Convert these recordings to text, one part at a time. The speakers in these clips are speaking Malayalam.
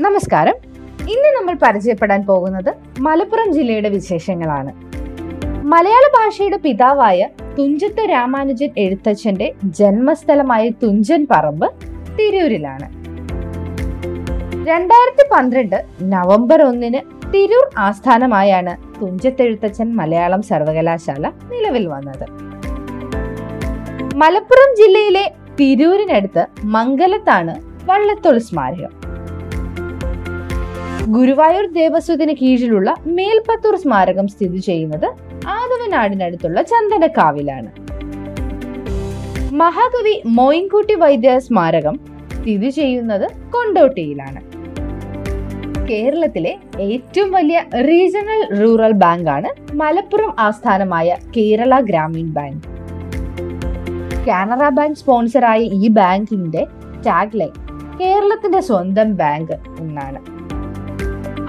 നമസ്കാരം. ഇന്ന് നമ്മൾ പരിചയപ്പെടാൻ പോകുന്നത് മലപ്പുറം ജില്ലയുടെ വിശേഷങ്ങളാണ്. മലയാള ഭാഷയുടെ പിതാവായ തുഞ്ചത്ത് രാമാനുജൻ എഴുത്തച്ഛന്റെ ജന്മസ്ഥലമായ തുഞ്ചൻ പറമ്പ് തിരൂരിലാണ്. രണ്ടായിരത്തി പന്ത്രണ്ട് നവംബർ ഒന്നിന് തിരൂർ ആസ്ഥാനമായാണ് തുഞ്ചത്തെഴുത്തച്ഛൻ മലയാളം സർവകലാശാല നിലവിൽ വന്നത്. മലപ്പുറം ജില്ലയിലെ തിരൂരിനടുത്ത് മംഗലത്താണ് വള്ളത്തോൾ സ്മാരകം. ഗുരുവായൂർ ദേവസ്വത്തിന് കീഴിലുള്ള മേൽപ്പത്തൂർ സ്മാരകം സ്ഥിതി ചെയ്യുന്നത് ആദവനാടിനടുത്തുള്ള ചന്ദനക്കാവിലാണ്. മഹാകവി മോയിൻകുട്ടി വൈദ്യ സ്മാരകം സ്ഥിതി ചെയ്യുന്നത് കൊണ്ടോട്ടിയിലാണ്. കേരളത്തിലെ ഏറ്റവും വലിയ റീജിയണൽ റൂറൽ ബാങ്കാണ് മലപ്പുറം ആസ്ഥാനമായ കേരള ഗ്രാമീൺ ബാങ്ക്. കാനറ ബാങ്ക് സ്പോൺസറായ ഈ ബാങ്കിന്റെ ടാഗ് ലൈൻ കേരളത്തിന്റെ സ്വന്തം ബാങ്ക് എന്നാണ്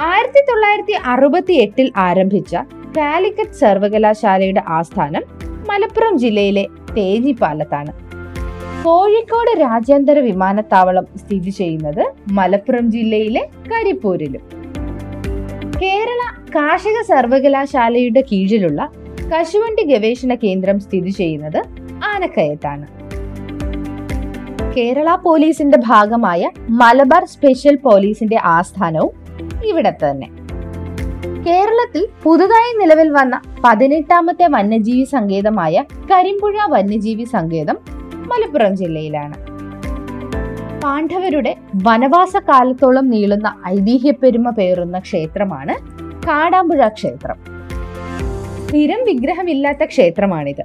ആയിരത്തി തൊള്ളായിരത്തി അറുപത്തി എട്ടിൽ ആരംഭിച്ച കാലിക്കറ്റ് സർവകലാശാലയുടെ ആസ്ഥാനം മലപ്പുറം ജില്ലയിലെ തേഞ്ഞിപ്പാലത്താണ് കോഴിക്കോട് രാജ്യാന്തര വിമാനത്താവളം സ്ഥിതി ചെയ്യുന്നത് മലപ്പുറം ജില്ലയിലെ കരിപ്പൂരിലും. കേരള കാർഷിക സർവകലാശാലയുടെ കീഴിലുള്ള കശുവണ്ടി ഗവേഷണ കേന്ദ്രം സ്ഥിതി ചെയ്യുന്നത് ആനക്കയത്താണ്. കേരള പോലീസിന്റെ ഭാഗമായ മലബാർ സ്പെഷ്യൽ പോലീസിന്റെ ആസ്ഥാനവും ഇവിടെ തന്നെ കേരളത്തിൽ പുതുതായി നിലവിൽ വന്ന പതിനെട്ടാമത്തെ വന്യജീവി സങ്കേതമായ കരിമ്പുഴ വന്യജീവി സങ്കേതം മലപ്പുറം ജില്ലയിലാണ്. പാണ്ഡവരുടെ വനവാസ കാലത്തോളം നീളുന്ന ഐതിഹ്യപ്പെരുമ പേറുന്ന ക്ഷേത്രമാണ് കാടാമ്പുഴ ക്ഷേത്രം. സ്ഥിരം വിഗ്രഹമില്ലാത്ത ക്ഷേത്രമാണിത്.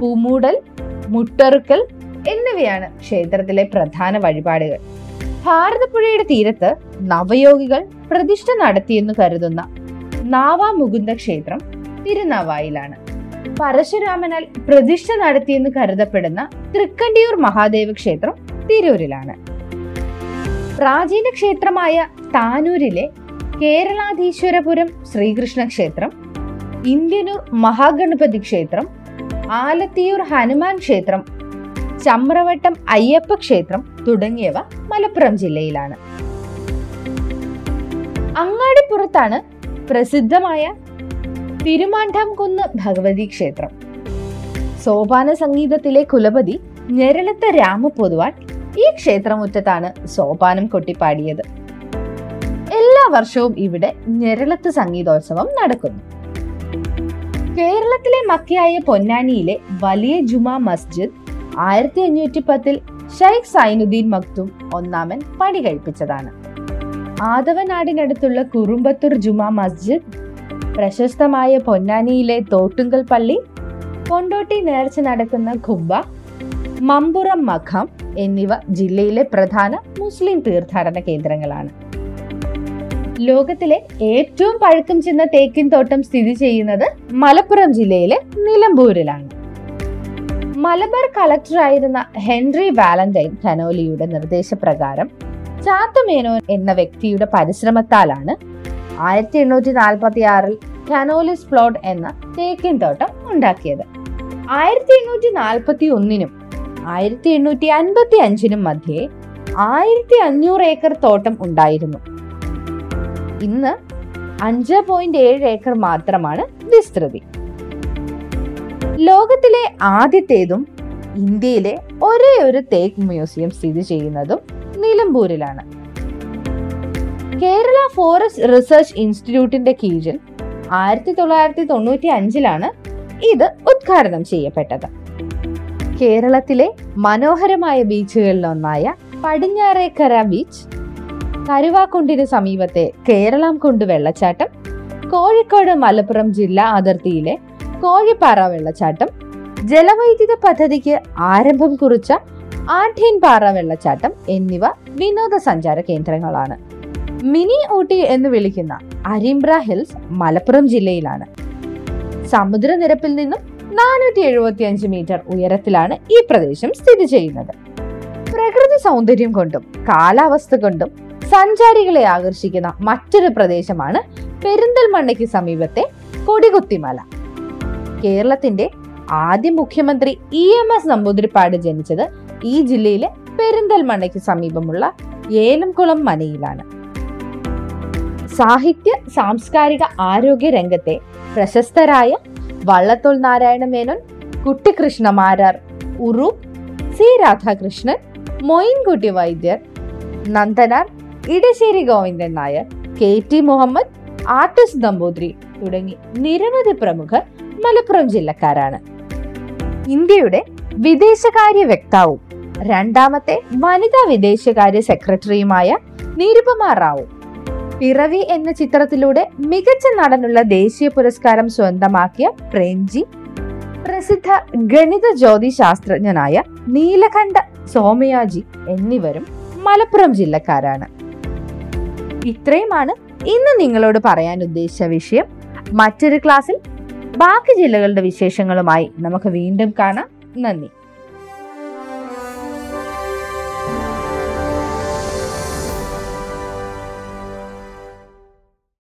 പൂമൂടൽ മുട്ടറുക്കൽ എന്നിവയാണ് ക്ഷേത്രത്തിലെ പ്രധാന വഴിപാടുകൾ. ഭാരതപ്പുഴയുടെ തീരത്ത് നവയോഗികൾ പ്രതിഷ്ഠ നടത്തിയെന്ന് കരുതുന്ന നാവാമുകുന്ദ ക്ഷേത്രം തിരുനാവായിലാണ്. പരശുരാമനാൽ പ്രതിഷ്ഠ നടത്തിയെന്ന് കരുതപ്പെടുന്ന തൃക്കണ്ടിയൂർ മഹാദേവ ക്ഷേത്രം തിരൂരിലാണ്. പ്രാചീന ക്ഷേത്രമായ താനൂരിലെ കേരളാധീശ്വരപുരം ശ്രീകൃഷ്ണ ക്ഷേത്രം ഇന്ത്യനൂർ മഹാഗണപതി ക്ഷേത്രം ആലത്തിയൂർ ഹനുമാൻ ക്ഷേത്രം ചമ്രവട്ടം അയ്യപ്പ ക്ഷേത്രം തുടങ്ങിയവ മലപ്പുറം ജില്ലയിലാണ്. അങ്ങാടിപ്പുറത്താണ് പ്രസിദ്ധമായ തിരുമാണ്ടാംകുന്ന് ഭഗവതി ക്ഷേത്രം. സോപാന സംഗീതത്തിലെ കുലപതി ഞെരളത്ത രാമപൊതുവാൻ ഈ ക്ഷേത്രമുറ്റത്താണ് സോപാനം കൊട്ടിപ്പാടിയത്. എല്ലാ വർഷവും ഇവിടെ ഞെരളത്ത് സംഗീതോത്സവം നടക്കുന്നു. കേരളത്തിലെ മക്കയായ പൊന്നാനിയിലെ വലിയ ജുമാ മസ്ജിദ് ആയിരത്തി അഞ്ഞൂറ്റി പത്തിൽ ഷൈഖ് സൈനുദ്ദീൻ മക്തും ഒന്നാമൻ പണി കഴിപ്പിച്ചതാണ്. ആദവനാടിനടുത്തുള്ള കുറുമ്പത്തൂർ ജുമാ മസ്ജിദ് പ്രശസ്തമായ പൊന്നാനിയിലെ തോട്ടുങ്കൽ പള്ളി കൊണ്ടോട്ടി നേർച്ച നടക്കുന്ന ഖുബ മമ്പുറം മഖം എന്നിവ ജില്ലയിലെ പ്രധാന മുസ്ലിം തീർത്ഥാടന കേന്ദ്രങ്ങളാണ്. ലോകത്തിലെ ഏറ്റവും പഴക്കം ചെന്ന തേക്കിൻ തോട്ടം സ്ഥിതി ചെയ്യുന്നത് മലപ്പുറം ജില്ലയിലെ നിലമ്പൂരിലാണ്. മലബാർ കളക്ടറായിരുന്ന ഹെൻറി വാലന്റൈൻ കനോലിയുടെ നിർദ്ദേശപ്രകാരം ചാത്തുമേനോൻ എന്ന വ്യക്തിയുടെ പരിശ്രമത്താലാണ് ആയിരത്തി എണ്ണൂറ്റി നാൽപ്പത്തി ആറിൽ കനോലിസ് പ്ലോട്ട് എന്ന തേക്കിൻ തോട്ടം ഉണ്ടാക്കിയത്. ആയിരത്തി എണ്ണൂറ്റി നാൽപ്പത്തി ഒന്നിനും ആയിരത്തി എണ്ണൂറ്റി അൻപത്തി അഞ്ചിനും മധ്യേ ആയിരത്തി അഞ്ഞൂറ് ഏക്കർ തോട്ടം ഉണ്ടായിരുന്നു. ഇന്ന് അഞ്ച് പോയിന്റ് ഏഴ് ഏക്കർ മാത്രമാണ് വിസ്തൃതി. ലോകത്തിലെ ആദ്യത്തേതും ഇന്ത്യയിലെ ഒരേ ഒരു തേക്ക് മ്യൂസിയം സ്ഥിതി ചെയ്യുന്നതും നിലമ്പൂരിലാണ്. കേരള ഫോറസ്റ്റ് റിസർച്ച് ഇൻസ്റ്റിറ്റ്യൂട്ടിന്റെ കീഴിൽ ആയിരത്തി തൊള്ളായിരത്തി തൊണ്ണൂറ്റി അഞ്ചിലാണ് ഇത് ഉദ്ഘാടനം ചെയ്യപ്പെട്ടത്. കേരളത്തിലെ മനോഹരമായ ബീച്ചുകളിലൊന്നായ പടിഞ്ഞാറേക്കര ബീച്ച് കരുവാക്കുണ്ടിന് സമീപത്തെ കേരളം കൊണ്ട് വെള്ളച്ചാട്ടം കോഴിക്കോട് മലപ്പുറം ജില്ലാ അതിർത്തിയിലെ കോഴിപ്പാറ വെള്ളച്ചാട്ടം ജലവൈദ്യുത പദ്ധതിക്ക് ആരംഭം കുറിച്ച ആഠ്യൻപാറ വെള്ളച്ചാട്ടം എന്നിവ വിനോദസഞ്ചാര കേന്ദ്രങ്ങളാണ്. മിനി ഊട്ടി എന്ന് വിളിക്കുന്ന അരിമ്പ്ര ഹിൽസ് മലപ്പുറം ജില്ലയിലാണ്. സമുദ്രനിരപ്പിൽ നിന്നും നാനൂറ്റി എഴുപത്തി അഞ്ച് മീറ്റർ ഉയരത്തിലാണ് ഈ പ്രദേശം സ്ഥിതി ചെയ്യുന്നത്. പ്രകൃതി സൗന്ദര്യം കൊണ്ടും കാലാവസ്ഥ കൊണ്ടും സഞ്ചാരികളെ ആകർഷിക്കുന്ന മറ്റൊരു പ്രദേശമാണ് പെരിന്തൽമണ്ണയ്ക്ക് സമീപത്തെ കൊടികുത്തിമല. കേരളത്തിന്റെ ആദ്യ മുഖ്യമന്ത്രി ഇ എം എസ് നമ്പൂതിരിപ്പാട് ജനിച്ചത് ഈ ജില്ലയിലെ പെരിന്തൽമണ്ണയ്ക്ക് സമീപമുള്ള ഏലംകുളം മനയിലാണ്. സാഹിത്യ സാംസ്കാരിക ആരോഗ്യ രംഗത്തെ പ്രശസ്തരായ Vallathol Narayana Menon Kuttikrishna Marar Uroob C Radhakrishnan Moyinkutty Vaidyar Nandanar Edasseri Govindan Nair K T Muhammad artist Namboothiri തുടങ്ങി നിരവധി പ്രമുഖർ മലപ്പുറം ജില്ലക്കാരാണ്. ഇന്ത്യയുടെ വിദേശകാര്യ വക്താവും രണ്ടാമത്തെ വനിതാ വിദേശകാര്യ സെക്രട്ടറിയുമായ നിരുപമ റാവു. പിറവി എന്ന ചിത്രത്തിലൂടെ മികച്ച നടനുള്ള ദേശീയ പുരസ്കാരം സ്വന്തമാക്കിയ പ്രേംജി പ്രസിദ്ധ ഗണിത ജ്യോതി ശാസ്ത്രജ്ഞനായ നീലകണ്ഠ സോമയാജി എന്നിവരും മലപ്പുറം ജില്ലക്കാരാണ്. ഇത്രയുമാണ് ഇന്ന് നിങ്ങളോട് പറയാൻ ഉദ്ദേശിച്ച വിഷയം. മറ്റൊരു ക്ലാസ്സിൽ ബാക്കി ജില്ലകളുടെ വിശേഷങ്ങളുമായി നമുക്ക് വീണ്ടും കാണാം. നന്ദി.